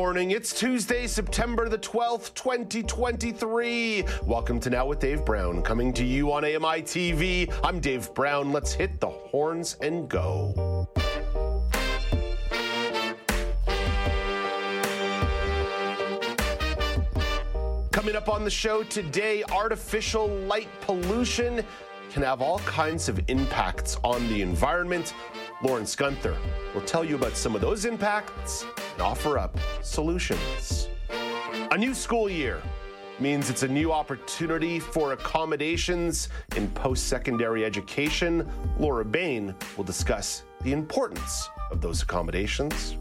Morning. It's Tuesday, September the 12th, 2023. Welcome to Now with Dave Brown, coming to you on AMI TV. I'm Dave Brown. Let's hit the horns and go. Coming up on the show today, artificial light pollution can have all kinds of impacts on the environment. Lawrence Gunther will tell you about some of those impacts and offer up solutions. A new school year means it's a new opportunity for accommodations in post secondary education. Laura Bain will discuss the importance of those accommodations.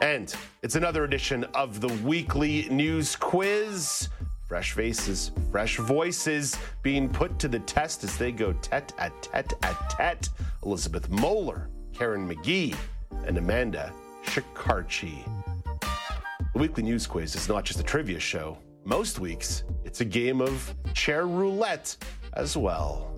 And it's another edition of the weekly news quiz. Fresh faces, fresh voices being put to the test as they go tete at tete at tete. Elizabeth Moeller, Karen McGee, and Amanda Shikarchi. The weekly news quiz is not just a trivia show. Most weeks, it's a game of chair roulette as well.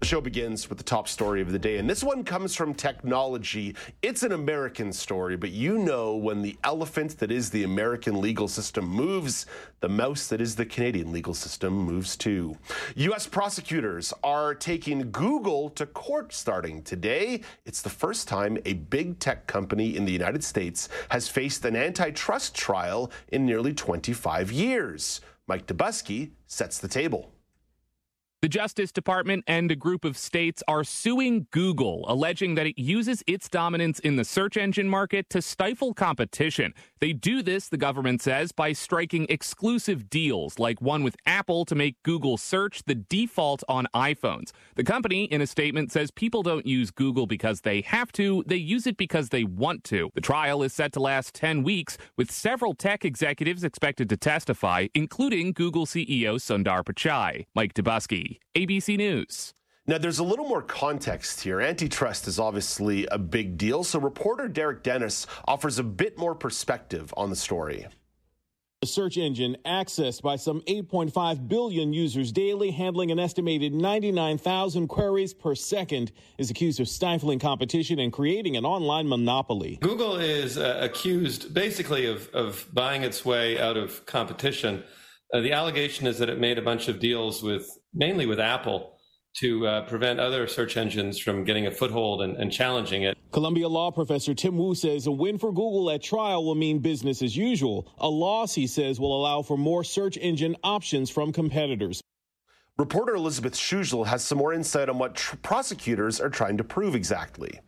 The show begins with the top story of the day, and this one comes from technology. It's an American story, but you know when the elephant that is the American legal system moves, the mouse that is the Canadian legal system moves too. U.S. prosecutors are taking Google to court starting today. It's the first time a big tech company in the United States has faced an antitrust trial in nearly 25 years. Mike Dobuski sets the table. The Justice Department and a group of states are suing Google, alleging that it uses its dominance in the search engine market to stifle competition. They do this, the government says, by striking exclusive deals, like one with Apple to make Google search the default on iPhones. The company, in a statement, says people don't use Google because they have to, they use it because they want to. The trial is set to last 10 weeks, with several tech executives expected to testify, including Google CEO Sundar Pichai. Mike Dobuski. ABC News. Now, there's a little more context here. Antitrust is obviously a big deal, so reporter Derek Dennis offers a bit more perspective on the story. A search engine accessed by some 8.5 billion users daily, handling an estimated 99,000 queries per second, is accused of stifling competition and creating an online monopoly. Google is uh, accused basically of, of buying its way out of competition. Uh, the allegation is that it made a bunch of deals with mainly with Apple to uh, prevent other search engines from getting a foothold and, and, challenging it. Columbia law professor Tim Wu says a win for Google at trial will mean business as usual. A loss, he says, will allow for more search engine options from competitors. Reporter Elizabeth Schugel has some more insight on what tr- prosecutors are trying to prove exactly.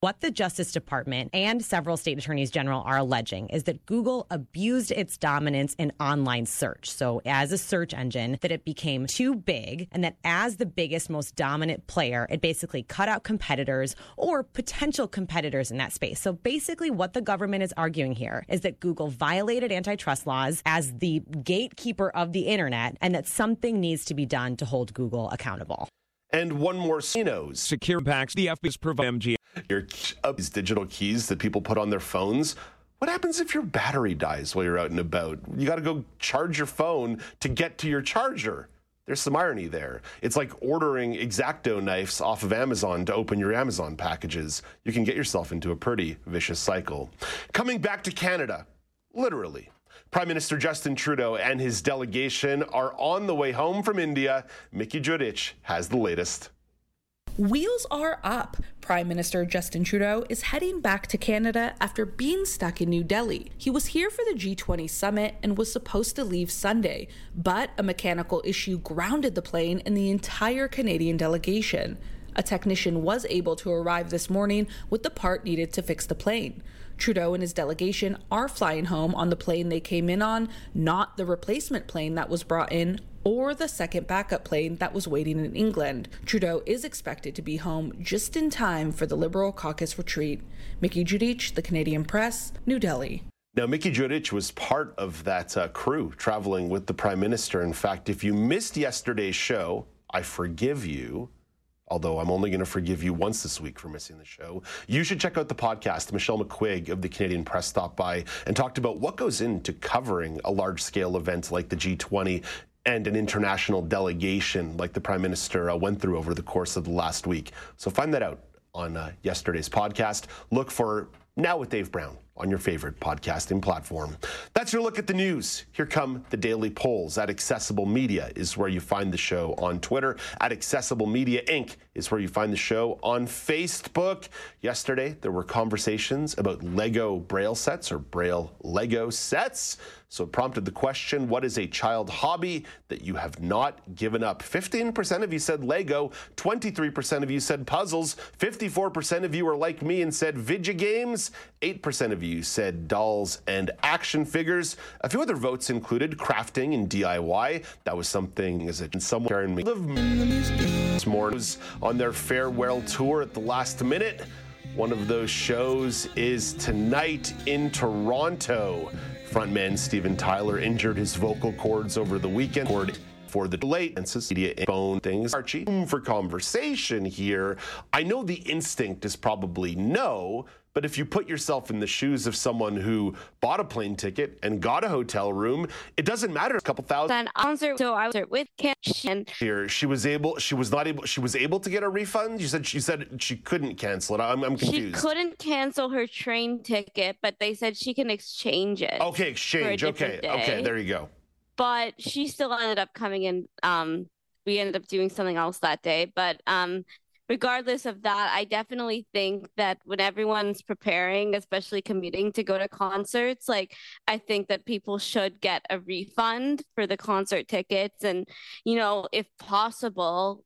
What the Justice Department and several state attorneys general are alleging is that Google abused its dominance in online search. So, as a search engine, that it became too big, and that as the biggest, most dominant player, it basically cut out competitors or potential competitors in that space. So, basically, what the government is arguing here is that Google violated antitrust laws as the gatekeeper of the internet, and that something needs to be done to hold Google accountable. And one more CINOs. Secure packs, the FBI's provide MG. Your uh, these digital keys that people put on their phones. What happens if your battery dies while you're out and about? You got to go charge your phone to get to your charger. There's some irony there. It's like ordering exacto knives off of Amazon to open your Amazon packages. You can get yourself into a pretty vicious cycle. Coming back to Canada, literally. Prime Minister Justin Trudeau and his delegation are on the way home from India. Mickey Djuric has the latest. Wheels are up. Prime Minister Justin Trudeau is heading back to Canada after being stuck in New Delhi. He was here for the G20 summit and was supposed to leave Sunday, but a mechanical issue grounded the plane and the entire Canadian delegation. A technician was able to arrive this morning with the part needed to fix the plane. Trudeau and his delegation are flying home on the plane they came in on, not the replacement plane that was brought in or the second backup plane that was waiting in England. Trudeau is expected to be home just in time for the Liberal caucus retreat. Mickey Djuric, The Canadian Press, New Delhi. Now, Mickey Djuric was part of that uh, crew traveling with the Prime Minister. In fact, if you missed yesterday's show, I forgive you. Although I'm only going to forgive you once this week for missing the show, you should check out the podcast. Michelle McQuigg of the Canadian Press stopped by and talked about what goes into covering a large scale event like the G20 and an international delegation like the Prime Minister uh, went through over the course of the last week. So find that out on uh, yesterday's podcast. Look for Now with Dave Brown on your favorite podcasting platform. That's your look at the news. Here come the daily polls. At Accessible Media is where you find the show on Twitter. At Accessible Media Inc. is where you find the show on Facebook. Yesterday, there were conversations about Lego Braille sets or Braille Lego sets. So it prompted the question what is a child hobby that you have not given up? 15% of you said Lego, 23% of you said puzzles, 54% of you are like me and said video games, 8% of you said dolls and action figures. A few other votes included crafting and DIY. That was something as me. More on their farewell tour at the last minute. One of those shows is tonight in Toronto. Frontman Steven Tyler injured his vocal cords over the weekend for the delay late media phone things. Archie, for conversation here. I know the instinct is probably no, but if you put yourself in the shoes of someone who bought a plane ticket and got a hotel room, it doesn't matter. A couple thousand. answer. So I was with Ken. Here, she was able. She was not able. She was able to get a refund. You said she said she couldn't cancel it. I'm, I'm confused. She couldn't cancel her train ticket, but they said she can exchange it. Okay, exchange. Okay, day. okay. There you go. But she still ended up coming in. Um, we ended up doing something else that day, but um, regardless of that, I definitely think that when everyone's preparing, especially commuting to go to concerts, like I think that people should get a refund for the concert tickets and, you know, if possible,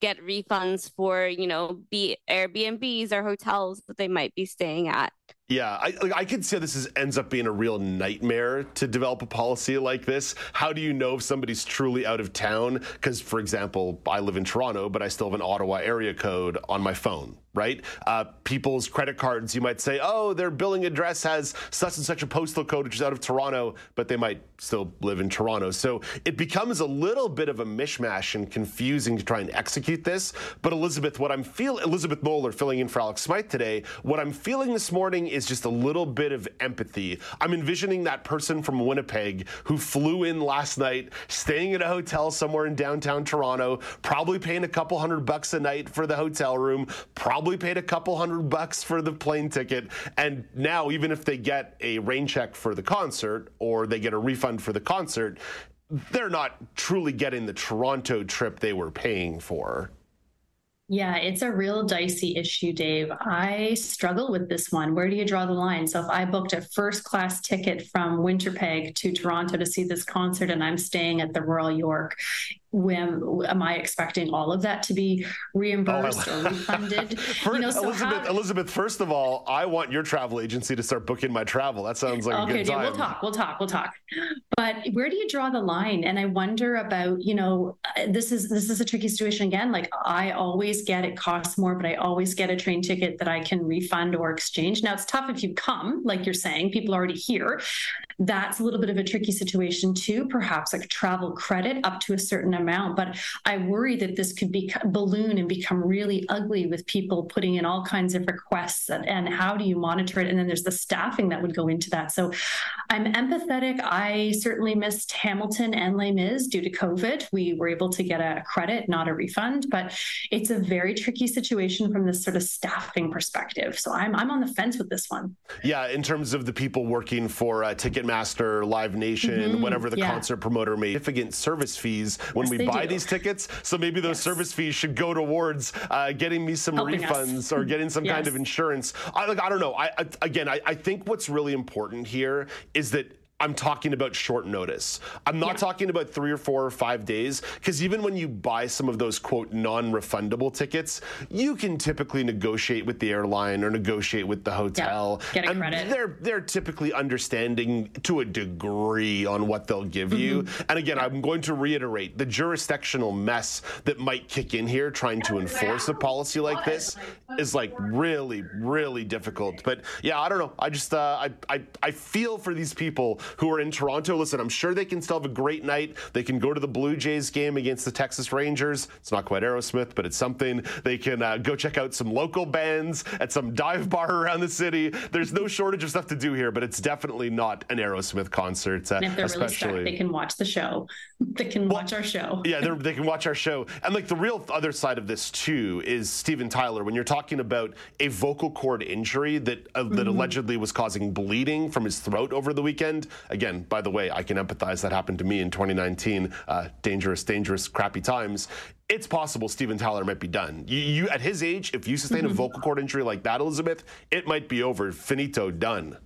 get refunds for, you know, be Airbnbs or hotels that they might be staying at. Yeah, I, I could see how this is, ends up being a real nightmare to develop a policy like this. How do you know if somebody's truly out of town? Because, for example, I live in Toronto, but I still have an Ottawa area code on my phone right? Uh, people's credit cards, you might say, oh, their billing address has such and such a postal code, which is out of Toronto, but they might still live in Toronto. So it becomes a little bit of a mishmash and confusing to try and execute this. But Elizabeth, what I'm feeling, Elizabeth Moeller filling in for Alex Smythe today, what I'm feeling this morning is just a little bit of empathy. I'm envisioning that person from Winnipeg who flew in last night, staying at a hotel somewhere in downtown Toronto, probably paying a couple hundred bucks a night for the hotel room, probably probably paid a couple hundred bucks for the plane ticket. And now, even if they get a rain check for the concert or they get a refund for the concert, they're not truly getting the Toronto trip they were paying for. Yeah, it's a real dicey issue, Dave. I struggle with this one. Where do you draw the line? So, if I booked a first class ticket from Winterpeg to Toronto to see this concert and I'm staying at the Royal York, when am I expecting all of that to be reimbursed oh, or refunded? first, you know, so Elizabeth, how... Elizabeth, first of all, I want your travel agency to start booking my travel. That sounds like okay, a good time. We'll talk. We'll talk. We'll talk. But where do you draw the line? And I wonder about, you know, uh, this is this is a tricky situation again. Like I always get it costs more, but I always get a train ticket that I can refund or exchange. Now it's tough if you come, like you're saying, people are already here. That's a little bit of a tricky situation too. Perhaps like travel credit up to a certain amount. But I worry that this could be balloon and become really ugly with people putting in all kinds of requests and, and how do you monitor it? And then there's the staffing that would go into that. So I'm empathetic. I certainly missed Hamilton and Les Mis due to COVID. We were able to get a credit, not a refund, but it's a very tricky situation from this sort of staffing perspective. So I'm, I'm on the fence with this one. Yeah, in terms of the people working for uh, Ticketmaster, Live Nation, mm-hmm. whatever the yeah. concert promoter made, significant service fees when yes, we buy do. these tickets. So maybe those yes. service fees should go towards uh, getting me some Helping refunds us. or getting some yes. kind of insurance. I, like, I don't know. I, I again, I, I think what's really important here is that I'm talking about short notice. I'm not yeah. talking about three or four or five days, because even when you buy some of those quote non refundable tickets, you can typically negotiate with the airline or negotiate with the hotel. Yeah. Get a and credit. They're they're typically understanding to a degree on what they'll give mm-hmm. you. And again, yeah. I'm going to reiterate the jurisdictional mess that might kick in here trying to enforce a policy like this is like really, really difficult. But yeah, I don't know. I just uh, I, I I feel for these people who are in Toronto, listen, I'm sure they can still have a great night. They can go to the Blue Jays game against the Texas Rangers. It's not quite Aerosmith, but it's something. They can uh, go check out some local bands at some dive bar around the city. There's no shortage of stuff to do here, but it's definitely not an Aerosmith concert. Uh, and if they're especially... really stuck, they can watch the show. They can well, watch our show. yeah, they can watch our show. And like the real other side of this too is Steven Tyler. When you're talking about a vocal cord injury that uh, that mm-hmm. allegedly was causing bleeding from his throat over the weekend. Again, by the way, I can empathize. That happened to me in 2019. Uh, dangerous, dangerous, crappy times it's possible Steven Tyler might be done. You, you at his age, if you sustain mm-hmm. a vocal cord injury like that, Elizabeth, it might be over. Finito, done.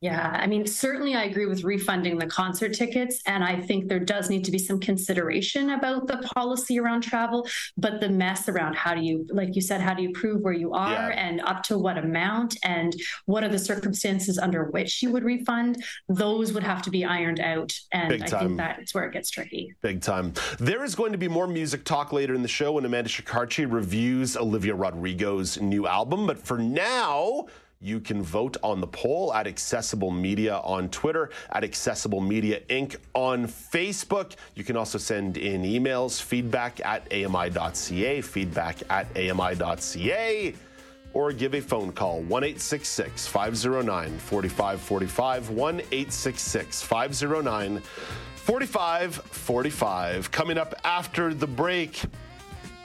Yeah, I mean, certainly I agree with refunding the concert tickets. And I think there does need to be some consideration about the policy around travel, but the mess around how do you, like you said, how do you prove where you are yeah. and up to what amount and what are the circumstances under which you would refund? Those would have to be ironed out. And I think that's where it gets tricky. Big time. There is going to be more music talk later in the show when Amanda Shikarchi reviews Olivia Rodrigo's new album. But for now, you can vote on the poll at Accessible Media on Twitter, at Accessible Media Inc. on Facebook. You can also send in emails, feedback at ami.ca, feedback at ami.ca, or give a phone call 1 509 4545. 1 509 4545. Coming up after the break,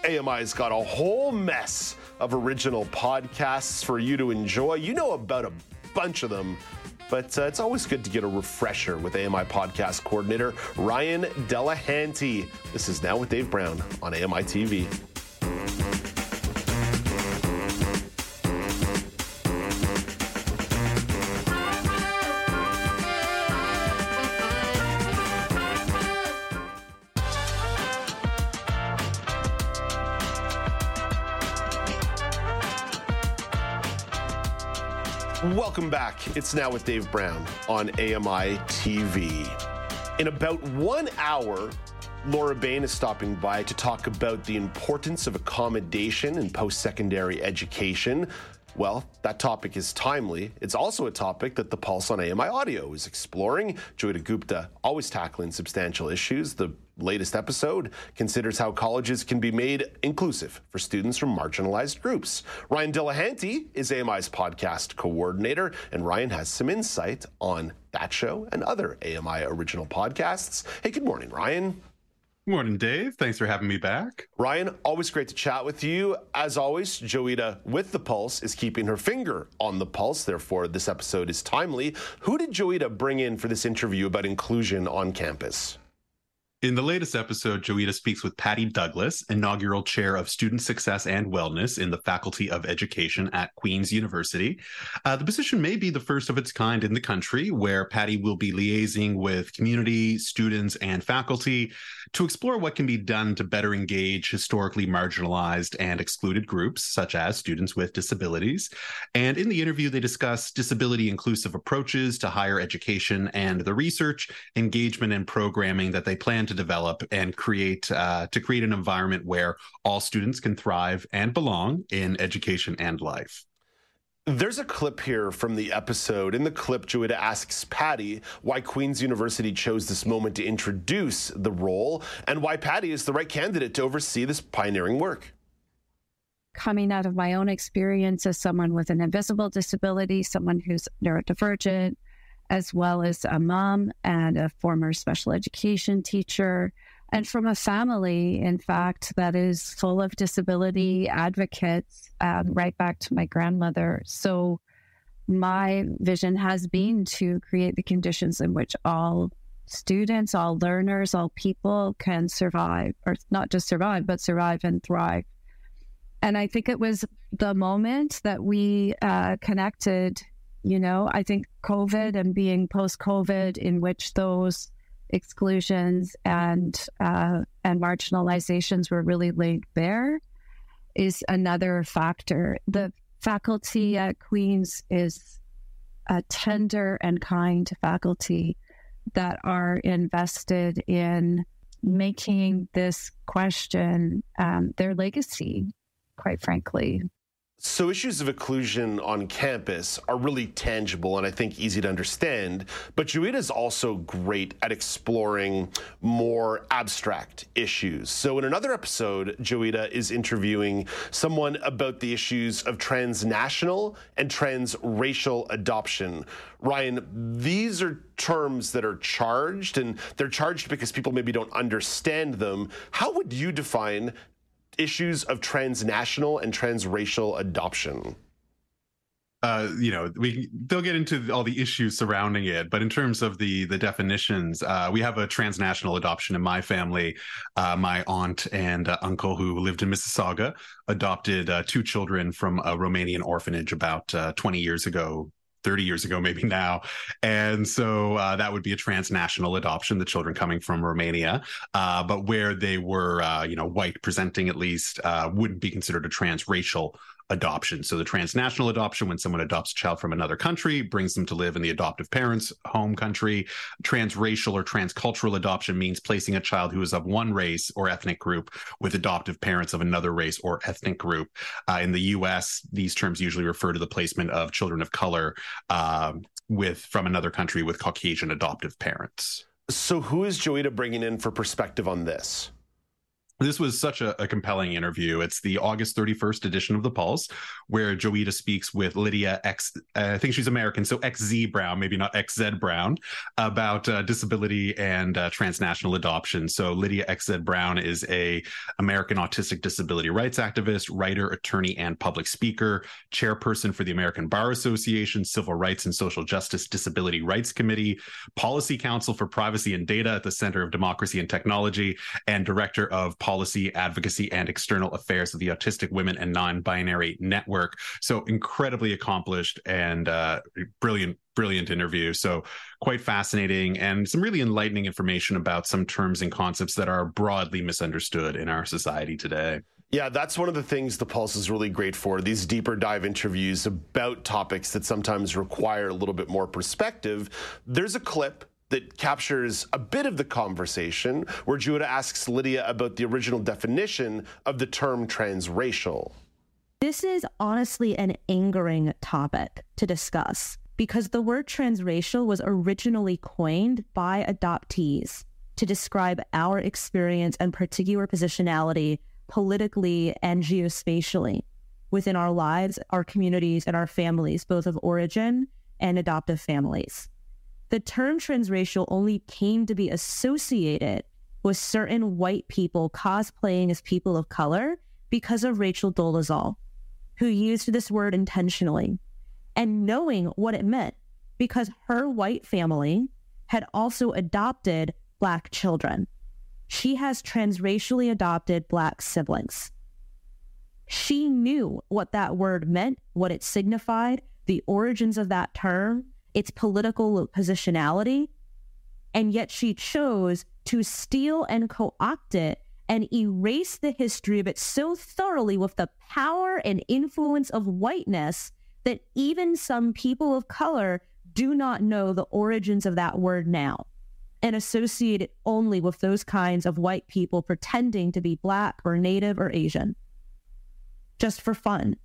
AMI's got a whole mess of original podcasts for you to enjoy. You know about a bunch of them, but uh, it's always good to get a refresher with AMI podcast coordinator Ryan Delehanty. This is Now with Dave Brown on AMI TV. It's now with Dave Brown on AMI TV. In about one hour, Laura Bain is stopping by to talk about the importance of accommodation in post secondary education. Well, that topic is timely. It's also a topic that the Pulse on AMI Audio is exploring. Joeita Gupta always tackling substantial issues. The latest episode considers how colleges can be made inclusive for students from marginalized groups. Ryan Delehanty is AMI's podcast coordinator, and Ryan has some insight on that show and other AMI original podcasts. Hey, good morning, Ryan. Morning, Dave. Thanks for having me back. Ryan, always great to chat with you. As always, Joeita with the Pulse is keeping her finger on the pulse. Therefore, this episode is timely. Who did Joeita bring in for this interview about inclusion on campus? In the latest episode, Joeita speaks with Patty Douglas, inaugural chair of student success and wellness in the Faculty of Education at Queen's University. Uh, the position may be the first of its kind in the country, where Patty will be liaising with community, students, and faculty to explore what can be done to better engage historically marginalized and excluded groups, such as students with disabilities. And in the interview, they discuss disability inclusive approaches to higher education and the research, engagement, and programming that they plan to to develop and create uh, to create an environment where all students can thrive and belong in education and life. There's a clip here from the episode. In the clip, Joeita asks Patty why Queen's University chose this moment to introduce the role and why Patty is the right candidate to oversee this pioneering work. Coming out of my own experience as someone with an invisible disability, someone who's neurodivergent, as well as a mom and a former special education teacher, and from a family, in fact, that is full of disability advocates, um, right back to my grandmother. So, my vision has been to create the conditions in which all students, all learners, all people can survive, or not just survive, but survive and thrive. And I think it was the moment that we uh, connected you know, I think COVID and being post COVID, in which those exclusions and uh, and marginalizations were really laid bare, is another factor. The faculty at Queens is a tender and kind faculty that are invested in making this question um, their legacy, quite frankly. So, issues of occlusion on campus are really tangible and I think easy to understand. But Joeita is also great at exploring more abstract issues. So, in another episode, Joeita is interviewing someone about the issues of transnational and transracial adoption. Ryan, these are terms that are charged, and they're charged because people maybe don't understand them. How would you define issues of transnational and transracial adoption? Uh, you know, we they'll get into all the issues surrounding it, but in terms of the the definitions, uh, we have a transnational adoption in my family. Uh, my aunt and uh, uncle, who lived in Mississauga, adopted uh, two children from a Romanian orphanage about uh, 20 years ago, 30 years ago, maybe now. And so uh, that would be a transnational adoption, the children coming from Romania. Uh, but where they were, uh, you know, white presenting at least, uh, wouldn't be considered a transracial adoption. So the transnational adoption, when someone adopts a child from another country, brings them to live in the adoptive parent's home country. Transracial or transcultural adoption means placing a child who is of one race or ethnic group with adoptive parents of another race or ethnic group. Uh, in the U.S., these terms usually refer to the placement of children of color uh, with from another country with Caucasian adoptive parents. So, who is Joeita bringing in for perspective on this? This was such a, a, compelling interview. It's the August 31st edition of The Pulse, where Joeita speaks with Lydia X, uh, I think she's American, so XZ Brown, maybe not XZ Brown, about uh, disability and uh, transnational adoption. So Lydia XZ Brown is a American autistic disability rights activist, writer, attorney, and public speaker, chairperson for the American Bar Association, Civil Rights and Social Justice Disability Rights Committee, Policy Council for Privacy and Data at the Center of Democracy and Technology, and director of policy, advocacy, and external affairs of the Autistic Women and Non Binary Network. So incredibly accomplished and uh, brilliant, brilliant interview. So quite fascinating and some really enlightening information about some terms and concepts that are broadly misunderstood in our society today. Yeah, that's one of the things the Pulse is really great for. These deeper dive interviews about topics that sometimes require a little bit more perspective. There's a clip that captures a bit of the conversation where Joeita asks Lydia about the original definition of the term transracial. This is honestly an angering topic to discuss because the word transracial was originally coined by adoptees to describe our experience and particular positionality politically and geospatially within our lives, our communities, and our families, both of origin and adoptive families the term transracial only came to be associated with certain white people cosplaying as people of color because of Rachel Dolezal, who used this word intentionally and knowing what it meant because her white family had also adopted Black children. She has transracially adopted Black siblings. She knew what that word meant, what it signified, the origins of that term, its political positionality. And yet she chose to steal and co opt it and erase the history of it so thoroughly with the power and influence of whiteness that even some people of color do not know the origins of that word now and associate it only with those kinds of white people pretending to be black or native or Asian just for fun,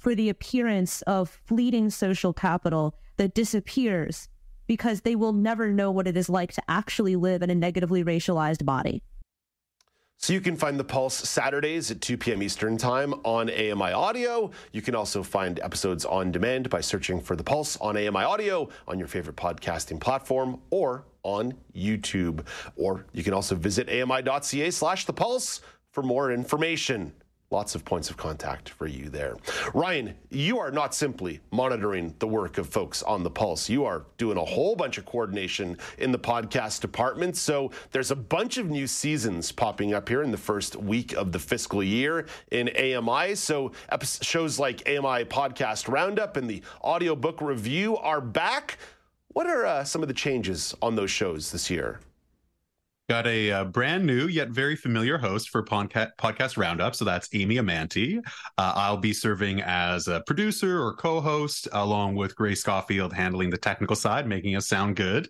for the appearance of fleeting social capital that disappears because they will never know what it is like to actually live in a negatively racialized body. So you can find the Pulse Saturdays at 2 p.m. Eastern Time on AMI Audio. You can also find episodes on demand by searching for the Pulse on AMI Audio on your favorite podcasting platform or on YouTube. Or you can also visit ami.ca slash the pulse for more information lots of points of contact for you there. Ryan, you are not simply monitoring the work of folks on the Pulse. You are doing a whole bunch of coordination in the podcast department. So there's a bunch of new seasons popping up here in the first week of the fiscal year in AMI. So shows like AMI Podcast Roundup and the audiobook review are back. What are uh, some of the changes on those shows this year? Got a uh, brand new yet very familiar host for podca- podcast roundup. So that's Amy Amantea. Uh, I'll be serving as a producer or co-host, along with Grace Schofield handling the technical side, making us sound good.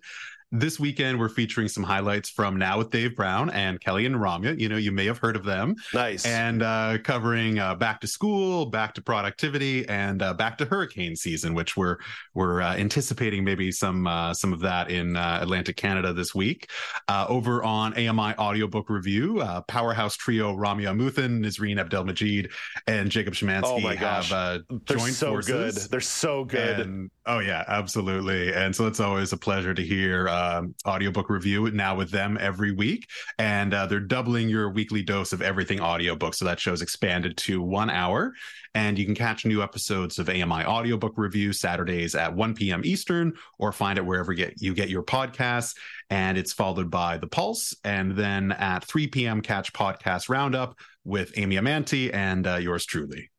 This weekend we're featuring some highlights from Now with Dave Brown and Kelly and Ramya. You know, you may have heard of them. Nice. And uh, covering uh, back to school, back to productivity, and uh, back to hurricane season, which we're we're uh, anticipating maybe some uh, some of that in uh, Atlantic Canada this week. over on AMI Audiobook Review, powerhouse trio Ramya Amuthan, Nisreen Abdelmajid, and Jacob Shemansky oh my gosh. have They're joined so forces. good. They're so good. And, oh yeah, absolutely. And so it's always a pleasure to hear um, audiobook review now with them every week. And uh, they're doubling your weekly dose of everything audiobook. So that show's expanded to one hour. And you can catch new episodes of AMI Audiobook Review Saturdays at 1 p.m. Eastern or find it wherever you get your podcasts. And it's followed by The Pulse. And then at 3 p.m., catch Podcast Roundup with Amy Amantea and uh, yours truly.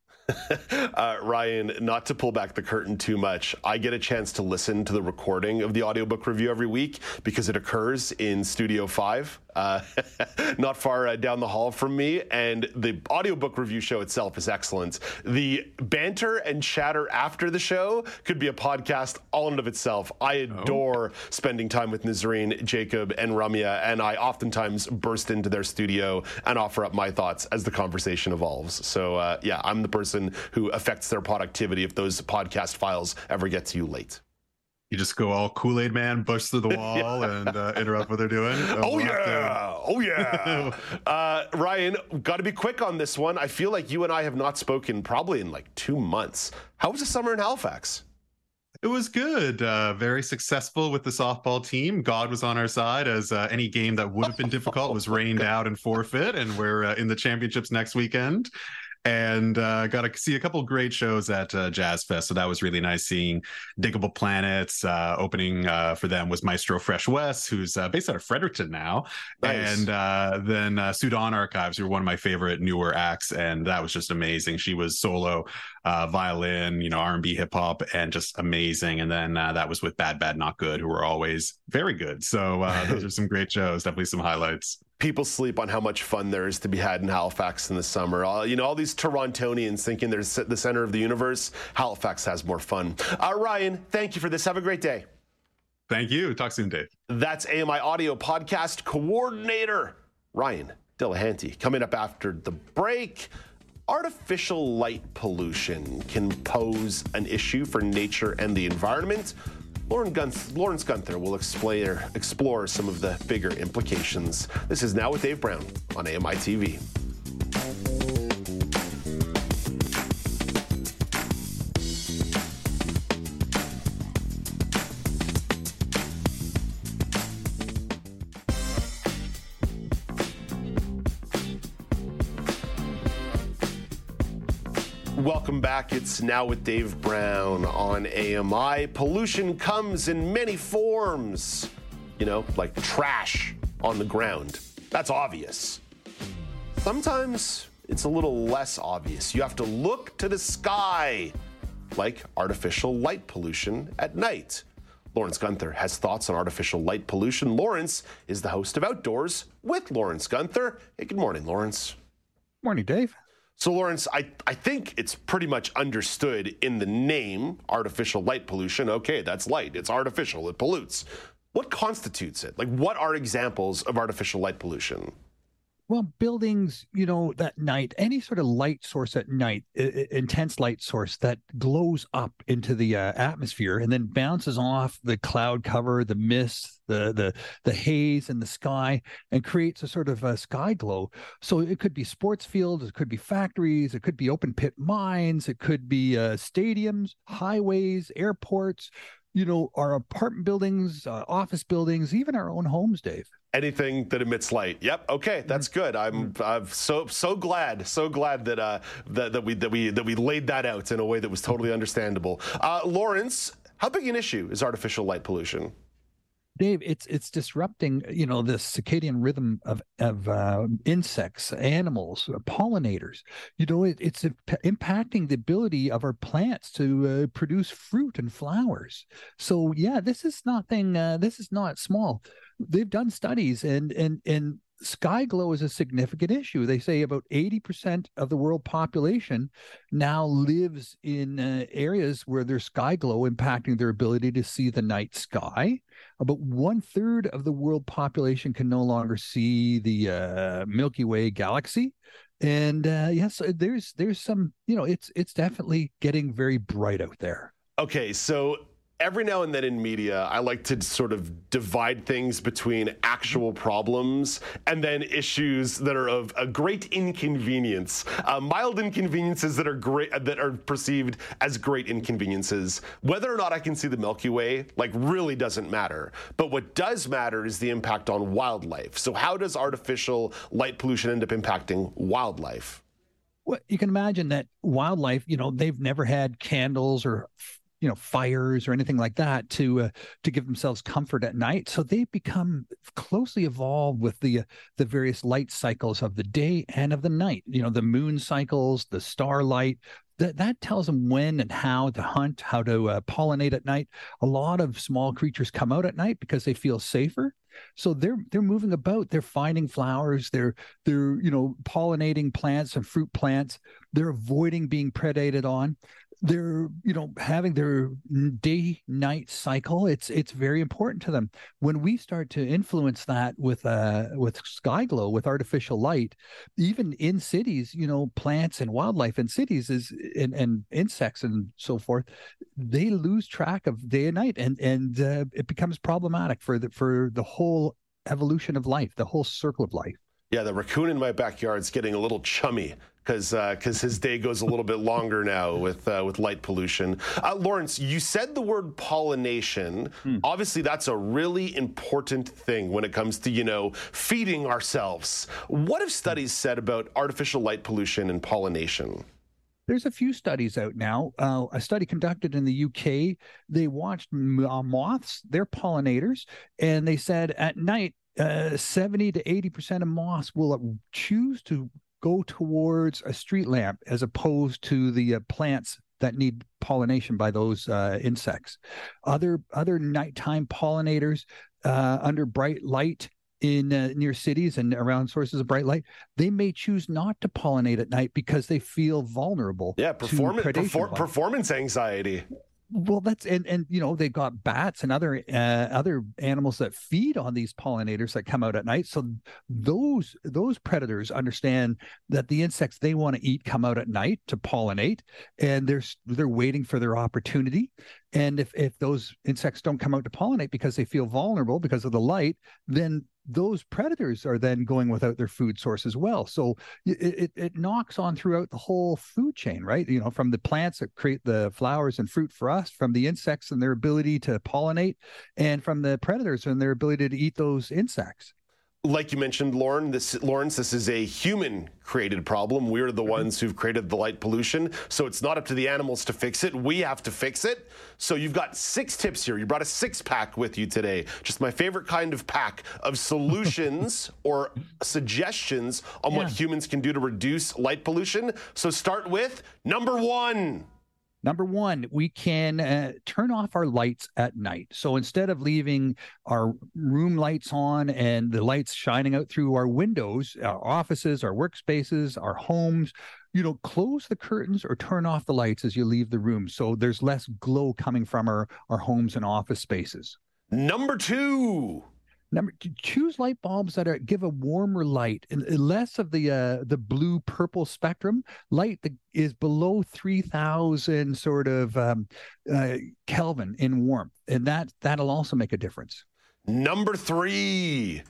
uh, Ryan, not to pull back the curtain too much, I get a chance to listen to the recording of the audiobook review every week because it occurs in Studio 5, uh, not far uh, down the hall from me. And the audiobook review show itself is excellent. The banter and chatter after the show could be a podcast all in of itself. I oh. adore oh. spending time with Nisreen, Jacob, and Ramya, and I oftentimes burst into their studio and offer up my thoughts as the conversation evolves. So, uh, yeah, I'm the person person who affects their productivity if those podcast files ever get to you late. You just go all Kool Aid Man, bush through the wall, yeah. and uh, interrupt what they're doing. Oh, yeah, oh yeah. uh, Ryan, got to be quick on this one. I feel like you and I have not spoken probably in like two months. How was the summer in Halifax? It was good. Uh, very successful with the softball team. God was on our side as uh, any game that would have been difficult was rained out and forfeit. And we're uh, in the championships next weekend and uh, got to see a couple great shows at uh, Jazz Fest. So that was really nice seeing Digable Planets. Uh, opening uh, for them was Maestro Fresh Wes, who's uh, based out of Fredericton now, nice. and uh, then uh, Sudan Archives, who are one of my favorite newer acts, and that was just amazing. She was solo violin, you know, R and B, hip hop, and just amazing. And then uh, that was with Bad Bad Not Good, who were always very good. So uh, those are some great shows. Definitely some highlights people sleep on how much fun there is to be had in Halifax in the summer. All, you know, all these Torontonians thinking they're the center of the universe. Halifax has more fun. Uh, Ryan, thank you for this. Have a great day. Thank you. Talk soon, Dave. That's AMI Audio Podcast Coordinator Ryan Delehanty. Coming up after the break. Artificial light pollution can pose an issue for nature and the environment. Lauren Gunth- Lawrence Gunther will explain, explore some of the bigger implications. This is Now with Dave Brown on AMI TV. Welcome back. It's now with Dave Brown on AMI. Pollution comes in many forms, you know, like trash on the ground. That's obvious. Sometimes it's a little less obvious. You have to look to the sky, like artificial light pollution at night. Lawrence Gunther has thoughts on artificial light pollution. Lawrence is the host of Outdoors with Lawrence Gunther. Hey, good morning, Lawrence. Morning, Dave. So, Lawrence, I, I think it's pretty much understood in the name artificial light pollution. Okay, that's light, it's artificial, it pollutes. What constitutes it? Like, what are examples of artificial light pollution? Well, buildings, you know, that night, any sort of light source at night, I- intense light source that glows up into the uh, atmosphere and then bounces off the cloud cover, the mist, the the the haze in the sky, and creates a sort of a sky glow. So it could be sports fields, it could be factories, it could be open pit mines, it could be uh, stadiums, highways, airports. You know, our apartment buildings, uh, office buildings, even our own homes, Dave anything that emits light. Yep. Okay, that's mm-hmm. good. I'm mm-hmm. I'm so so glad so glad that uh that, that we that we that we laid that out in a way that was totally understandable. Uh, Lawrence, how big an issue is artificial light pollution? Dave, it's it's disrupting, you know, the circadian rhythm of of uh, insects, animals, uh, pollinators. You know, it, it's impacting the ability of our plants to uh, produce fruit and flowers. So, yeah, this is nothing. Uh, this is not small they've done studies and and and sky glow is a significant issue. They say about 80% of the world population now lives in uh, areas where there's sky glow impacting their ability to see the night sky. About one third of the world population can no longer see the uh, Milky Way galaxy. And uh, yes, there's there's some, you know, it's it's definitely getting very bright out there. Okay, so every now and then in media, I like to sort of divide things between actual problems and then issues that are of a great inconvenience, uh, mild inconveniences that are great that are perceived as great inconveniences. Whether or not I can see the Milky Way, like, really doesn't matter. But what does matter is the impact on wildlife. So, how does artificial light pollution end up impacting wildlife? Well, you can imagine that wildlife, you know, they've never had candles or you know fires or anything like that to uh, to give themselves comfort at night. So they become closely evolved with the uh, the various light cycles of the day and of the night you know the moon cycles the starlight. That that tells them when and how to hunt how to uh, pollinate at night. A lot of small creatures come out at night because they feel safer. So they're they're moving about. They're finding flowers. They're they're you know pollinating plants and fruit plants. They're avoiding being predated on they're you know having their day night cycle it's it's very important to them. When we start to influence that with uh with sky glow with artificial light even in cities you know plants and wildlife in cities is and, and insects and so forth they lose track of day and night and and uh, it becomes problematic for the for the whole evolution of life the whole circle of life yeah, the raccoon in my backyard is getting a little chummy because because uh, his day goes a little bit longer now with uh, with light pollution. Uh, Lawrence, you said the word pollination. Hmm. Obviously, that's a really important thing when it comes to you know feeding ourselves. What have studies said about artificial light pollution and pollination? There's a few studies out now. Uh, a study conducted in the UK, they watched uh, moths, they're pollinators, and they said at night uh, 70 to 80% of moths will choose to go towards a street lamp as opposed to the uh, plants that need pollination by those uh, insects. Other other nighttime pollinators uh, under bright light in uh, near cities and around sources of bright light, they may choose not to pollinate at night because they feel vulnerable. Yeah, performance perfor- performance anxiety well that's and and you know they've got bats and other uh, other animals that feed on these pollinators that come out at night. So those those predators understand that the insects they want to eat come out at night to pollinate and they're they're waiting for their opportunity and if if those insects don't come out to pollinate because they feel vulnerable because of the light then those predators are then going without their food source as well. So it, it, it, knocks on throughout the whole food chain, right? You know, from the plants that create the flowers and fruit for us, from the insects and their ability to pollinate, and from the predators and their ability to eat those insects like you mentioned, Lauren, this Lawrence, this is a human created problem. We're the mm-hmm. ones who've created the light pollution. So it's not up to the animals to fix it. We have to fix it. So you've got six tips here. You brought a six pack with you today. Just my favorite kind of pack of solutions or suggestions on yeah. what humans can do to reduce light pollution. So start with number one. Number one, we can uh, turn off our lights at night. So instead of leaving our room lights on and the lights shining out through our windows, our offices, our workspaces, our homes, you know, close the curtains or turn off the lights as you leave the room. So there's less glow coming from our, our homes and office spaces. Number two, Number choose light bulbs that are give a warmer light and less of the uh, the blue purple spectrum light that is below three thousand sort of um, uh, Kelvin in warmth, and that that'll also make a difference. Number three.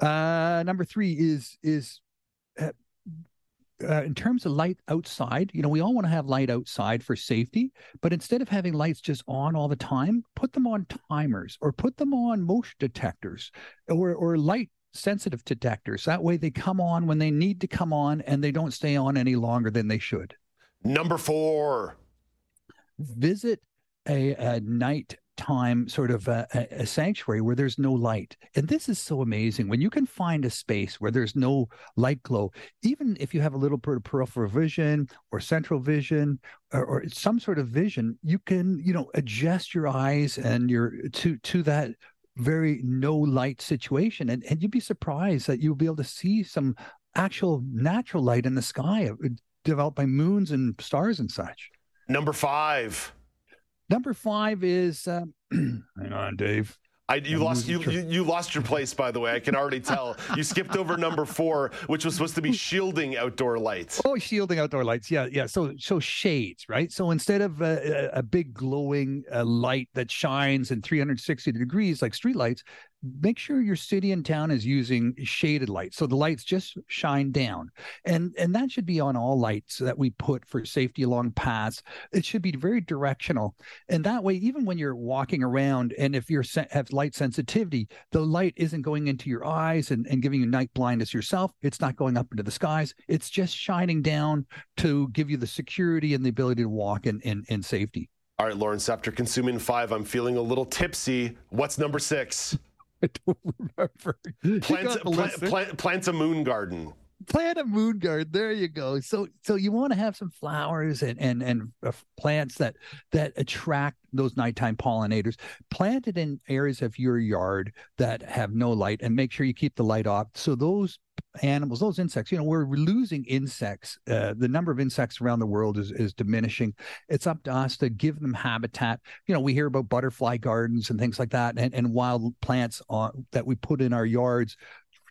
Uh, number three is is uh, in terms of light outside, you know, we all want to have light outside for safety, but instead of having lights just on all the time, put them on timers or put them on motion detectors or or light sensitive detectors. That way they come on when they need to come on and they don't stay on any longer than they should. Number 4. Visit a, a night time sort of a, a, sanctuary where there's no light. And this is so amazing when you can find a space where there's no light glow, even if you have a little bit of peripheral vision or central vision or, or some sort of vision, you can, you know, adjust your eyes and your to to that very no light situation. And, and you'd be surprised that you'll be able to see some actual natural light in the sky uh, developed by moons and stars and such. Number five. Number five is, uh, hang on, Dave. I, you lost you, you, you lost your place by the way. I can already tell. you skipped over number four, which was supposed to be shielding outdoor lights. Oh, shielding outdoor lights. Yeah, yeah. So so shades, right? So instead of a, a big glowing uh, light that shines in 360 degrees like street lights, make sure your city and town is using shaded lights so the lights just shine down. And and that should be on all lights that we put for safety along paths. It should be very directional. And that way even when you're walking around and if you're have light sensitivity the light isn't going into your eyes and, and giving you night blindness yourself. It's not going up into the skies. It's just shining down to give you the security and the ability to walk in in, in safety. All right, Lawrence, after consuming five, I'm feeling a little tipsy. What's number six? I don't remember. Plants, plant, plant, plant a moon garden. Plant a moon garden. There you go. So so you want to have some flowers and and and plants that that attract those nighttime pollinators. Plant it in areas of your yard that have no light and make sure you keep the light off. So those animals those insects you know we're losing insects uh, the number of insects around the world is is diminishing it's up to us to give them habitat you know we hear about butterfly gardens and things like that and, and wild plants on, that we put in our yards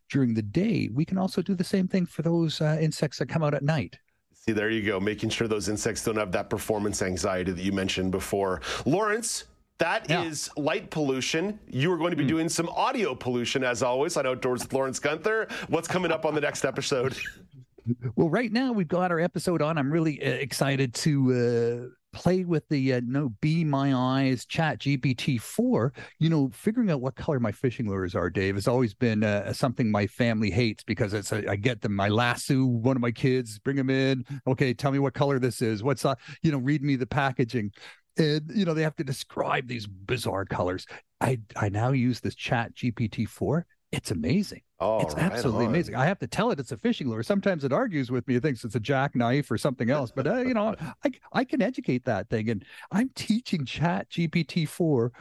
during the day, we can also do the same thing for those uh, insects that come out at night. See, there you go, making sure those insects don't have that performance anxiety that you mentioned before. Lawrence, that yeah. is light pollution. You are going to be mm. doing some audio pollution, as always, on Outdoors with Lawrence Gunther. What's coming up on the next episode? Well, right now we've got our episode on. I'm really uh, excited to uh, played with the uh, no be my eyes chat gpt 4 you know figuring out what color my fishing lures are dave has always been uh, something my family hates because it's a, I get them my lasso one of my kids bring them in okay tell me what color this is what's uh, you know read me the packaging and you know they have to describe these bizarre colors. I i now use this chat gpt 4 it's amazing Oh, it's right absolutely on. amazing. I have to tell it it's a fishing lure. Sometimes it argues with me. It thinks it's a jackknife or something else. But uh, you know, I I can educate that thing, and I'm teaching Chat GPT four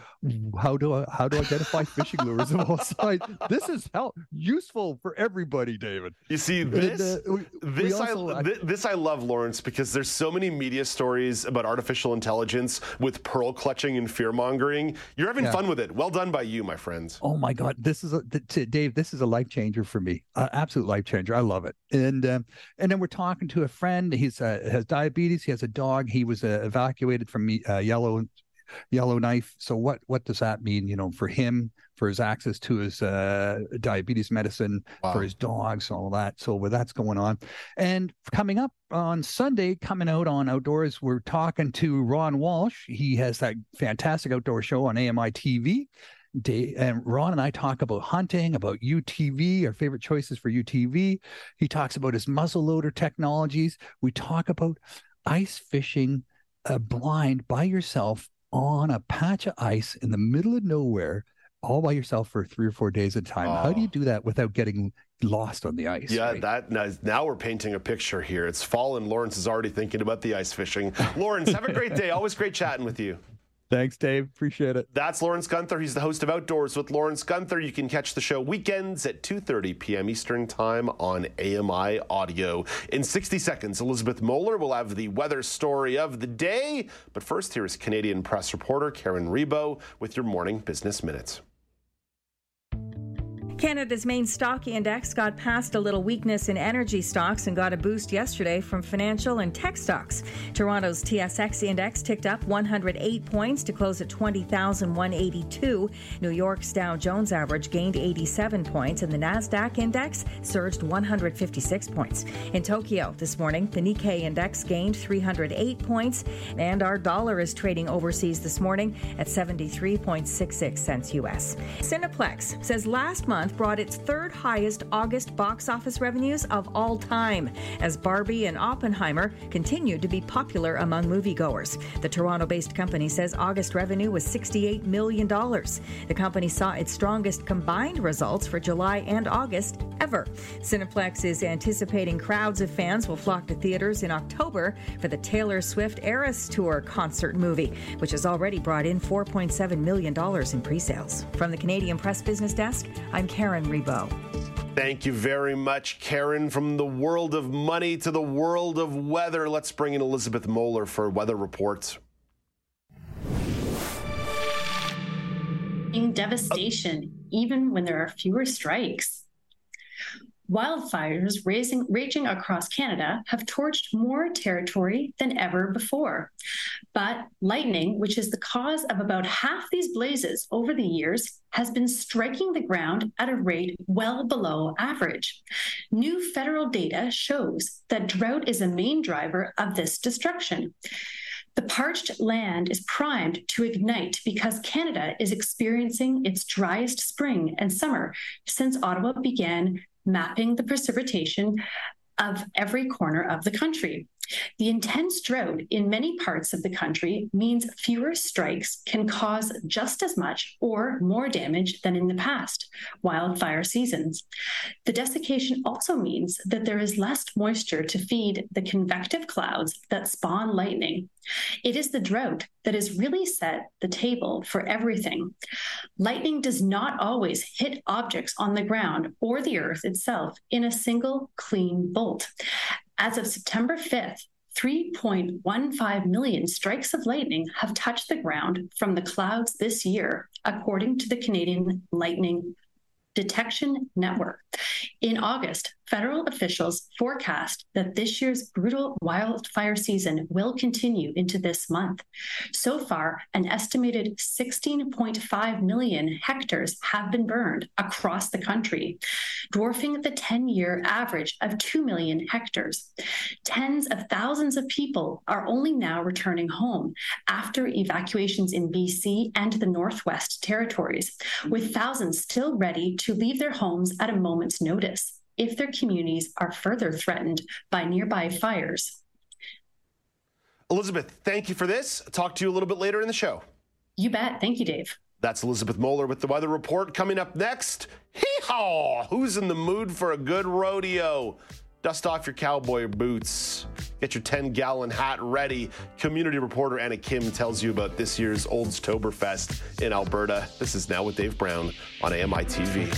how to how to identify fishing lures of all sizes. This is how useful for everybody, David. You see this and, uh, we, this we also, I, this, this I love, Lawrence, because there's so many media stories about artificial intelligence with pearl clutching and fear mongering. You're having yeah. fun with it. Well done by you, my friends. Oh my God, this is a Dave. This is a life life changer for me. Uh, absolute life changer. I love it. And um, and then we're talking to a friend. He's uh, has diabetes. He has a dog. He was uh, evacuated from uh, Yellow Yellowknife. So what what does that mean? You know, for him, for his access to his uh, diabetes medicine, wow. for his dogs, all that. So well, that's going on. And coming up on Sunday, coming out on Outdoors, we're talking to Ron Walsh. He has that fantastic outdoor show on AMI TV. Dave, and Ron and I talk about hunting, about UTV, our favorite choices for UTV. He talks about his muzzleloader technologies. We talk about ice fishing uh, blind by yourself on a patch of ice in the middle of nowhere, all by yourself for three or four days at a time. Oh. How do you do that without getting lost on the ice? Yeah, right? that now we're painting a picture here. It's fall, and Lawrence is already thinking about the ice fishing. Lawrence, have a great day. Always great chatting with you. Thanks, Dave. Appreciate it. That's Lawrence Gunther. He's the host of Outdoors with Lawrence Gunther. You can catch the show weekends at 2:30 p.m. Eastern Time on AMI Audio. In 60 seconds, Elizabeth Moeller will have the weather story of the day. But first, here is Canadian press reporter Karen Rebo with your morning business minutes. Canada's main stock index got past a little weakness in energy stocks and got a boost yesterday from financial and tech stocks. Toronto's TSX index ticked up 108 points to close at 20,182. New York's Dow Jones average gained 87 points and the Nasdaq index surged 156 points. In Tokyo this morning, the Nikkei index gained 308 points and our dollar is trading overseas this morning at 73.66 cents US. Cineplex says last month month brought its third highest August box office revenues of all time, as Barbie and Oppenheimer continued to be popular among moviegoers. The Toronto based company says August revenue was $68 million. The company saw its strongest combined results for July and August ever. Cineplex is anticipating crowds of fans will flock to theaters in October for the Taylor Swift Eras Tour concert movie, which has already brought in $4.7 million in pre sales. From the Canadian Press Business Desk, I'm Karen Rebo. Thank you very much, Karen. From the world of money to the world of weather, let's bring in Elizabeth Moeller for weather reports. Devastation, even when there are fewer strikes. Wildfires raising, raging across Canada have torched more territory than ever before. But lightning, which is the cause of about half these blazes over the years, has been striking the ground at a rate well below average. New federal data shows that drought is a main driver of this destruction. The parched land is primed to ignite because Canada is experiencing its driest spring and summer since Ottawa began mapping the precipitation of every corner of the country. The intense drought in many parts of the country means fewer strikes can cause just as much or more damage than in the past wildfire seasons. The desiccation also means that there is less moisture to feed the convective clouds that spawn lightning. It is the drought that has really set the table for everything. Lightning does not always hit objects on the ground or the earth itself in a single clean bolt. As of September 5th, 3.15 million strikes of lightning have touched the ground from the clouds this year, according to the Canadian Lightning Detection Network. In August, federal officials forecast that this year's brutal wildfire season will continue into this month. So far, an estimated 16.5 million hectares have been burned across the country, dwarfing the 10 year average of 2 million hectares. Tens of thousands of people are only now returning home after evacuations in BC and the Northwest Territories, with thousands still ready to leave their homes at a moment's notice if their communities are further threatened by nearby fires. Elizabeth, thank you for this. talk to you a little bit later in the show. You bet. Thank you, Dave. That's Elizabeth Moeller with the weather report. Coming up next, hee haw! Who's in the mood for a good rodeo? Dust off your cowboy boots. Get your 10 gallon hat ready. Community reporter Anna Kim tells you about this year's Oldstoberfest in Alberta. This is Now with Dave Brown on AMI TV.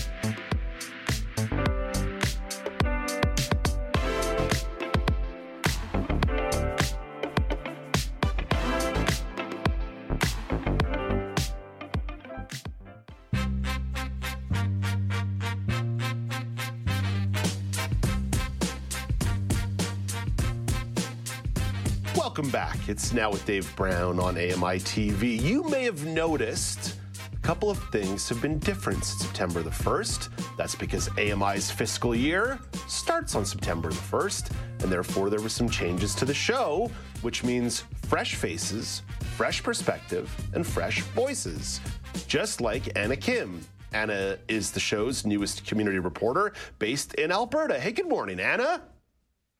Back. It's now with Dave Brown on AMI TV. You may have noticed a couple of things have been different since September the 1st. That's because AMI's fiscal year starts on September the 1st, and therefore there were some changes to the show, which means fresh faces, fresh perspective, and fresh voices. Just like Anna Kim. Anna is the show's newest community reporter based in Alberta. Hey, good morning, Anna.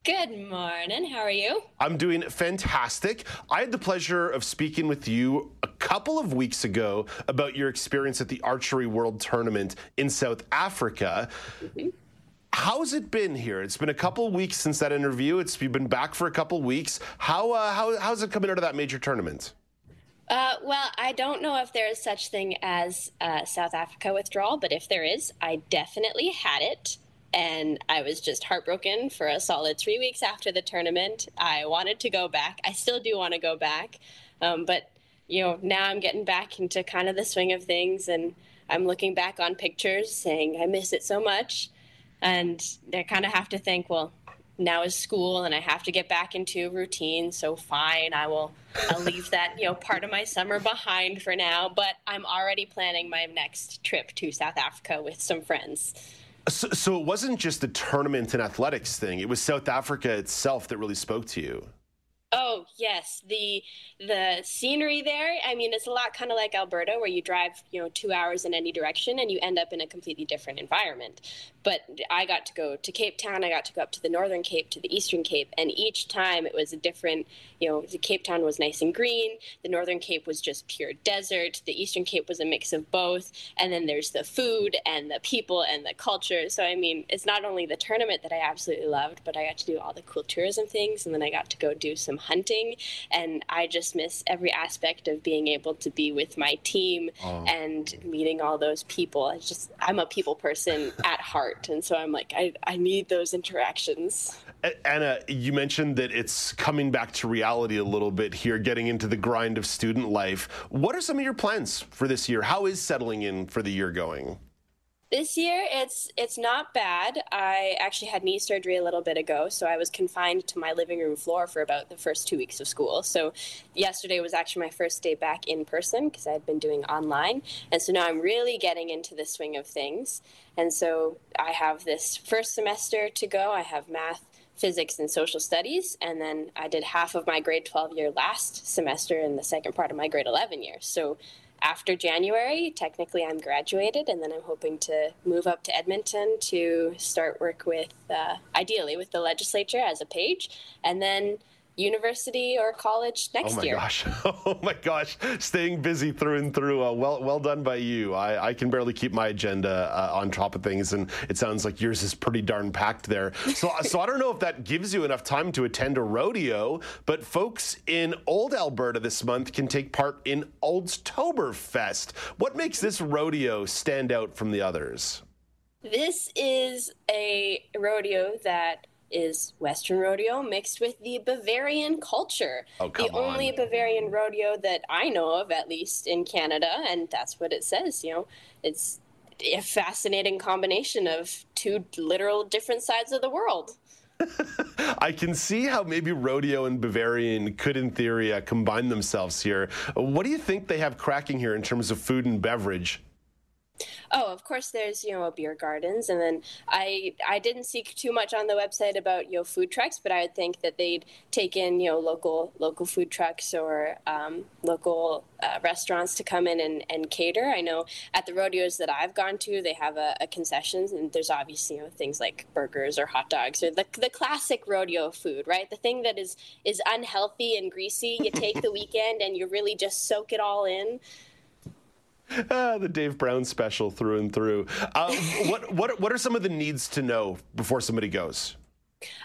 Good morning. How are you? I'm doing fantastic. I had the pleasure of speaking with you a couple of weeks ago about your experience at the Archery World Tournament in South Africa. Mm-hmm. How's it been here? It's been a couple of weeks since that interview. It's you've been back for a couple of weeks. How uh, how how's it coming out of that major tournament? Uh, well, I don't know if there is such thing as uh, South Africa withdrawal, but if there is, I definitely had it and I was just heartbroken for a solid three weeks after the tournament. I wanted to go back. I still do want to go back, um, but you know now I'm getting back into kind of the swing of things, and I'm looking back on pictures, saying I miss it so much, and I kind of have to think, well, now is school, and I have to get back into routine. So fine, I will. I'll leave that you know part of my summer behind for now, but I'm already planning my next trip to South Africa with some friends. So, so, it wasn't just the tournament and athletics thing; it was South Africa itself that really spoke to you. Oh yes, the the scenery there. I mean, it's a lot kind of like Alberta, where you drive, you know, two hours in any direction, and you end up in a completely different environment. But I got to go to Cape Town. I got to go up to the Northern Cape, to the Eastern Cape, and each time it was a different. You know, the Cape Town was nice and green. The Northern Cape was just pure desert. The Eastern Cape was a mix of both. And then there's the food and the people and the culture. So I mean, it's not only the tournament that I absolutely loved, but I got to do all the cool tourism things, and then I got to go do some hunting and I just miss every aspect of being able to be with my team oh. and meeting all those people. I just I'm a people person at heart, and so I'm like I I need those interactions. Anna, you mentioned that it's coming back to reality a little bit here, getting into the grind of student life. What are some of your plans for this year? How is settling in for the year going? This year, it's it's not bad. I actually had knee surgery a little bit ago, so I was confined to my living room floor for about the first two weeks of school. So yesterday was actually my first day back in person because I had been doing online, and so now I'm really getting into the swing of things. And so I have this first semester to go. I have math, physics, and social studies, and then I did half of my grade 12 year last semester and the second part of my grade 11 year. So after January, technically I'm graduated, and then I'm hoping to move up to Edmonton to start work with, uh, ideally, with the legislature as a page, and then university or college next year. Oh my year. gosh! Oh my gosh! Staying busy through and through. Uh, well, well done by you. I, I can barely keep my agenda uh, on top of things, and it sounds like yours is pretty darn packed there. So, so I don't know if that gives you enough time to attend a rodeo, but folks in Old Alberta this month can take part in Oldstoberfest. What makes this rodeo stand out from the others? This is a rodeo that is Western rodeo mixed with the Bavarian culture. Oh, the on. only Bavarian rodeo that I know of, at least in Canada, and that's what it says. You know, it's a fascinating combination of two literal different sides of the world. I can see how maybe rodeo and Bavarian could, in theory, uh, combine themselves here. What do you think they have cracking here in terms of food and beverage? Oh, of course. There's you know beer gardens, and then I I didn't seek too much on the website about you know food trucks, but I would think that they'd take in you know local local food trucks or um, local uh, restaurants to come in and, and cater. I know at the rodeos that I've gone to, they have a, a concessions, and there's obviously you know things like burgers or hot dogs or the the classic rodeo food, right? The thing that is is unhealthy and greasy. You take the weekend and you really just soak it all in. Ah, the Dave Brown special through and through. Uh, what what what are some of the needs to know before somebody goes?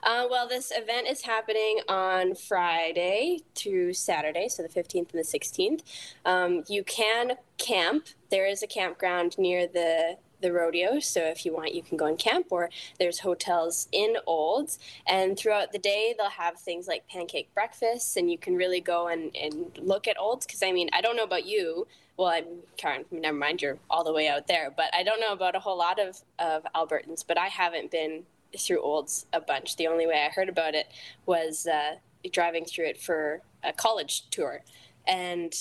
Uh, well, this event is happening on Friday through Saturday, so the 15th and the 16th. Um, you can camp. There is a campground near the the rodeo. So if you want, you can go and camp, or there's hotels in Olds. And throughout the day, they'll have things like pancake breakfasts, and you can really go and, and look at Olds. Because I mean, I don't know about you. Well, I'm Karen. Never mind, you're all the way out there. But I don't know about a whole lot of of Albertans. But I haven't been through Olds a bunch. The only way I heard about it was uh, driving through it for a college tour, and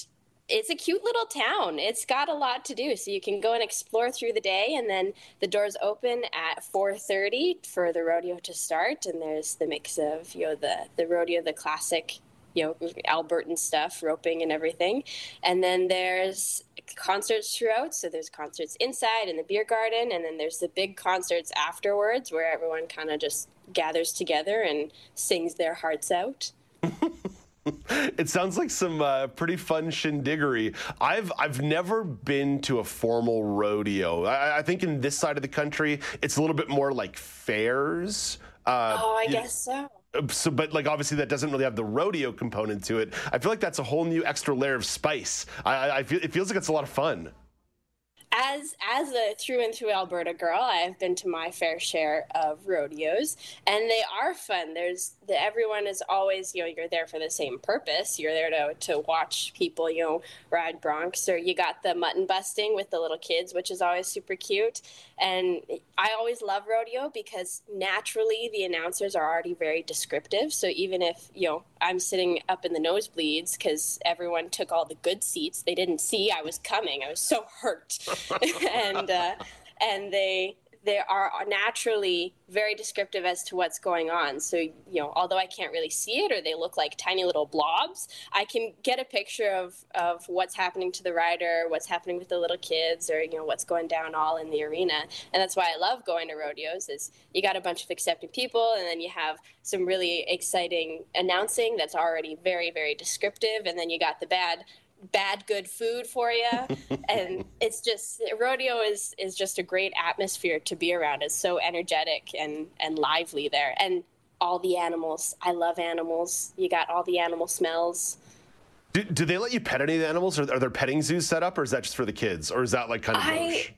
it's a cute little town. It's got a lot to do, so you can go and explore through the day, and then the doors open at 4:30 for the rodeo to start. And there's the mix of you know the the rodeo, the classic, you know Albertan stuff, roping and everything, and then there's concerts throughout. So there's concerts inside in the beer garden, and then there's the big concerts afterwards where everyone kind of just gathers together and sings their hearts out. it sounds like some uh, pretty fun shindiggery. I've I've never been to a formal rodeo. I, I, think in this side of the country, it's a little bit more like fairs. Uh, oh, I guess so. Uh, so, but like obviously that doesn't really have the rodeo component to it. I feel like that's a whole new extra layer of spice. I, I feel it feels like it's a lot of fun as as a through and through Alberta girl, I've been to my fair share of rodeos, and they are fun. There's the, everyone is always you know you're there for the same purpose. You're there to to watch people you know ride broncs, or you got the mutton busting with the little kids, which is always super cute. And I always love rodeo because naturally the announcers are already very descriptive. So even if you know I'm sitting up in the nosebleeds because everyone took all the good seats, they didn't see I was coming. I was so hurt. and uh, and they they are naturally very descriptive as to what's going on. So, you know, although I can't really see it or they look like tiny little blobs, I can get a picture of, of what's happening to the rider, what's happening with the little kids, or, you know, what's going down all in the arena. And that's why I love going to rodeos is you got a bunch of accepting people and then you have some really exciting announcing that's already very, very descriptive. And then you got the bad bad good food for you and it's just rodeo is is just a great atmosphere to be around. It's so energetic and and lively there. And all the animals i love animals. You got all the animal smells. Do, do they let you pet any of the animals? Or are there petting zoos set up or is that just for the kids? Or is that like kind of I,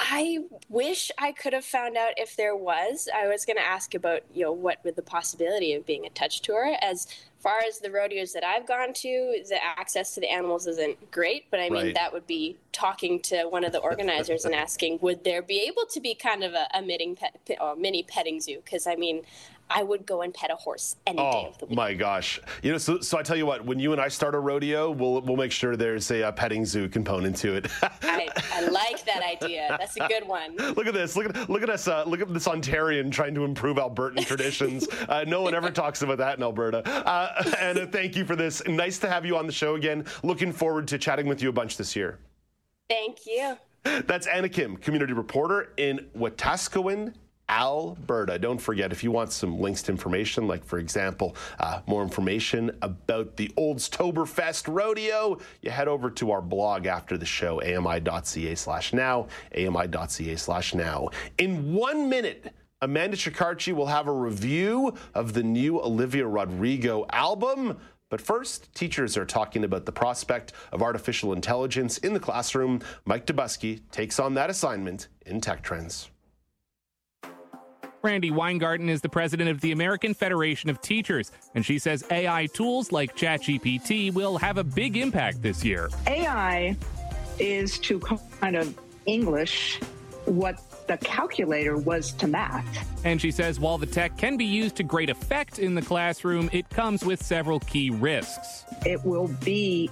I wish I could have found out if there was. I was going to ask about, you know, what with the possibility of being a touch tour. As far as the rodeos that I've gone to, the access to the animals isn't great, but I mean, Right. that would be talking to one of the organizers and asking, would there be able to be kind of a, a pet, uh, mini petting zoo? Because I mean, I would go and pet a horse any day Oh of the week. my gosh! You know, so, so I tell you what. When you and I start a rodeo, we'll we'll make sure there's a, uh petting zoo component to it. I, I like that idea. That's a good one. look at this! Look at look at us! Uh, look at this Ontarian trying to improve Albertan traditions. Uh, no one ever talks about that in Alberta. Uh, Anna, thank you for this. Nice to have you on the show again. Looking forward to chatting with you a bunch this year. Thank you. That's Anna Kim, community reporter in Wetaskiwin, Alberta. Don't forget, if you want some links to information, like, for example, uh, more information about the Oldstoberfest Rodeo, you head over to our blog after the show, ami.ca slash now, ami.ca slash now. In one minute, Amanda Shikarchi will have a review of the new Olivia Rodrigo album. But first, teachers are talking about the prospect of artificial intelligence in the classroom. Mike Dobuski takes on that assignment in Tech Trends. Randi Weingarten is the president of the American Federation of Teachers, and she says AI tools like ChatGPT will have a big impact this year. AI is to kind of English what the calculator was to math. And she says while the tech can be used to great effect in the classroom, it comes with several key risks. It will be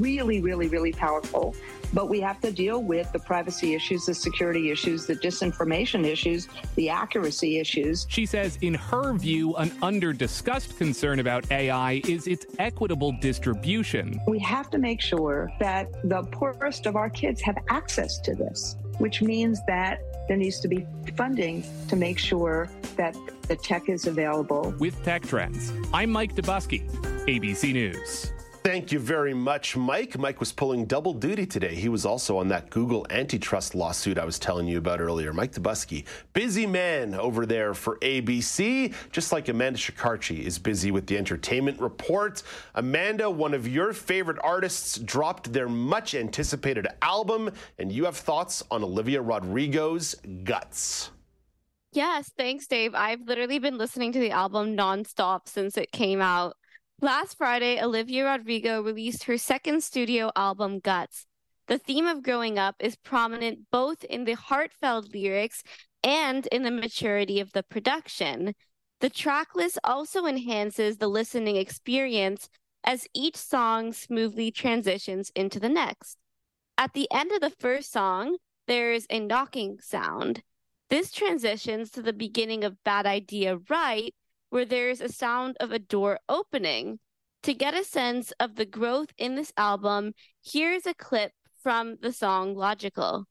really, really, really powerful. But we have to deal with the privacy issues, the security issues, the disinformation issues, the accuracy issues. She says, in her view, an under discussed concern about AI is its equitable distribution. We have to make sure that the poorest of our kids have access to this, which means that there needs to be funding to make sure that the tech is available. With Tech Trends, I'm Mike Dobuski, ABC News. Thank you very much, Mike. Mike was pulling double duty today. He was also on that Google antitrust lawsuit I was telling you about earlier. Mike Dobuski, busy man over there for ABC, just like Amanda Shikarchi is busy with the entertainment report. Amanda, one of your favorite artists, dropped their much anticipated album, and you have thoughts on Olivia Rodrigo's Guts. Yes, thanks, Dave. I've literally been listening to the album nonstop since it came out. Last Friday, Olivia Rodrigo released her second studio album, Guts. The theme of growing up is prominent both in the heartfelt lyrics and in the maturity of the production. The track list also enhances the listening experience as each song smoothly transitions into the next. At the end of the first song, there's a knocking sound. This transitions to the beginning of Bad Idea Right, where there's a sound of a door opening. To get a sense of the growth in this album, here's a clip from the song Logical.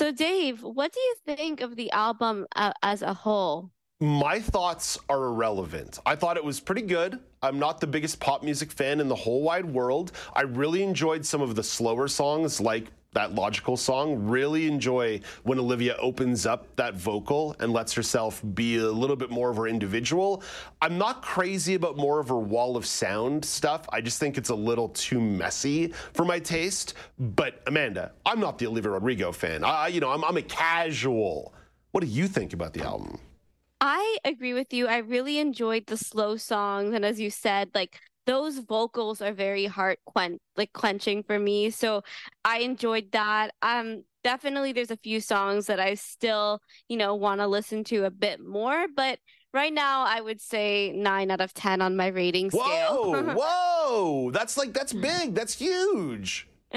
So, Dave, what do you think of the album uh, as a whole? My thoughts are irrelevant. I thought it was pretty good. I'm not the biggest pop music fan in the whole wide world. I really enjoyed some of the slower songs, like that logical song. Really enjoy when Olivia opens up that vocal and lets herself be a little bit more of her individual. I'm not crazy about more of her wall of sound stuff. I just think it's a little too messy for my taste. But Amanda, I'm not the Olivia Rodrigo fan. I, you know, I'm, I'm a casual. What do you think about the album? I agree with you. I really enjoyed the slow songs, and as you said, like those vocals are very heart quen- like clenching for me. So I enjoyed that. Um, definitely there's a few songs that I still, you know, want to listen to a bit more, but right now I would say 9 out of 10 on my rating Whoa, scale. whoa. That's like that's big. That's huge.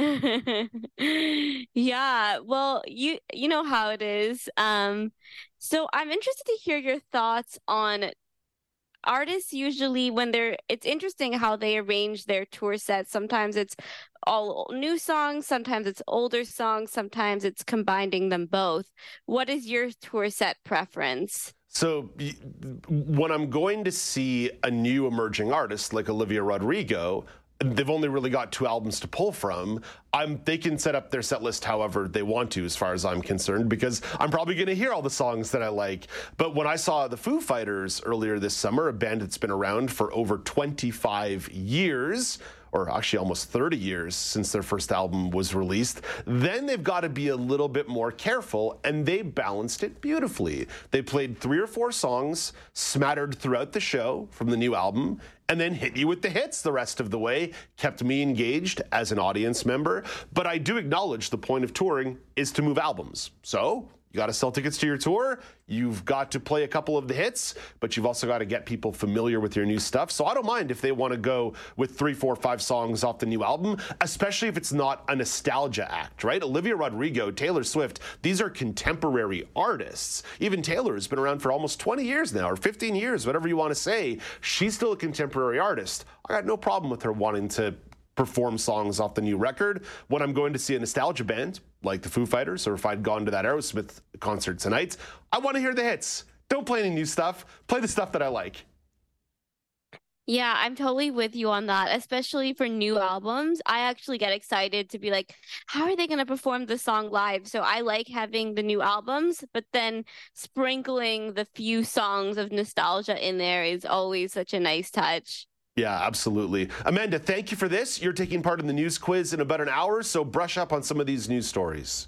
yeah, well, you you know how it is. Um so I'm interested to hear your thoughts on artists usually when they're it's interesting how they arrange their tour sets. Sometimes it's all new songs sometimes it's older songs sometimes it's combining them both. What is your tour set preference? So when I'm going to see a new emerging artist like Olivia Rodrigo, they've only really got two albums to pull from. I'm they can set up their set list however they want to, as far as I'm concerned, because I'm probably going to hear all the songs that I like. But when I saw the Foo Fighters earlier this summer, a band that's been around for over 25 years. Or actually, almost 30 years since their first album was released, then they've got to be a little bit more careful, and they balanced it beautifully. They played three or four songs smattered throughout the show from the new album, and then hit you with the hits the rest of the way, kept me engaged as an audience member. But I do acknowledge the point of touring is to move albums. So you got to sell tickets to your tour. You've got to play a couple of the hits, but you've also got to get people familiar with your new stuff. So I don't mind if they want to go with three, four, five songs off the new album, especially if it's not a nostalgia act, right? Olivia Rodrigo, Taylor Swift, these are contemporary artists. Even Taylor has been around for almost 20 years now, or 15 years, whatever you want to say. She's still a contemporary artist. I got no problem with her wanting to perform songs off the new record. When I'm going to see a nostalgia band like the Foo Fighters, or if I'd gone to that Aerosmith concert tonight, I want to hear the hits. Don't play any new stuff. Play the stuff that I like. Yeah, I'm totally with you on that, especially for new albums. I actually get excited to be like, how are they going to perform the song live? So I like having the new albums, but then sprinkling the few songs of nostalgia in there is always such a nice touch. Yeah, absolutely. Amanda, thank you for this. You're taking part in the news quiz in about an hour, so brush up on some of these news stories.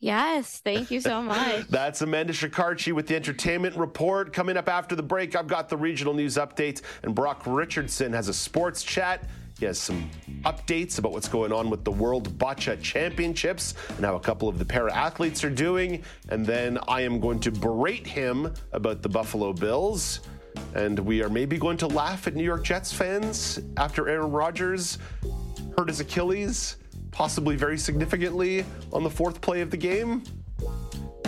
Yes, thank you so much. That's Amanda Shikarchi with the Entertainment Report. Coming up after the break, I've got the regional news update, and Brock Richardson has a sports chat. He has some updates about what's going on with the World Bocce Championships and how a couple of the para athletes are doing. And then I am going to berate him about the Buffalo Bills. And we are maybe going to laugh at New York Jets fans after Aaron Rodgers hurt his Achilles, possibly very significantly on the fourth play of the game.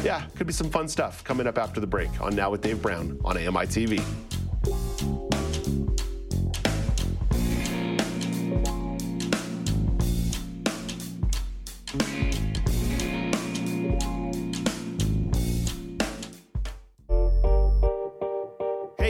Yeah, could be some fun stuff coming up after the break on Now with Dave Brown on AMI TV.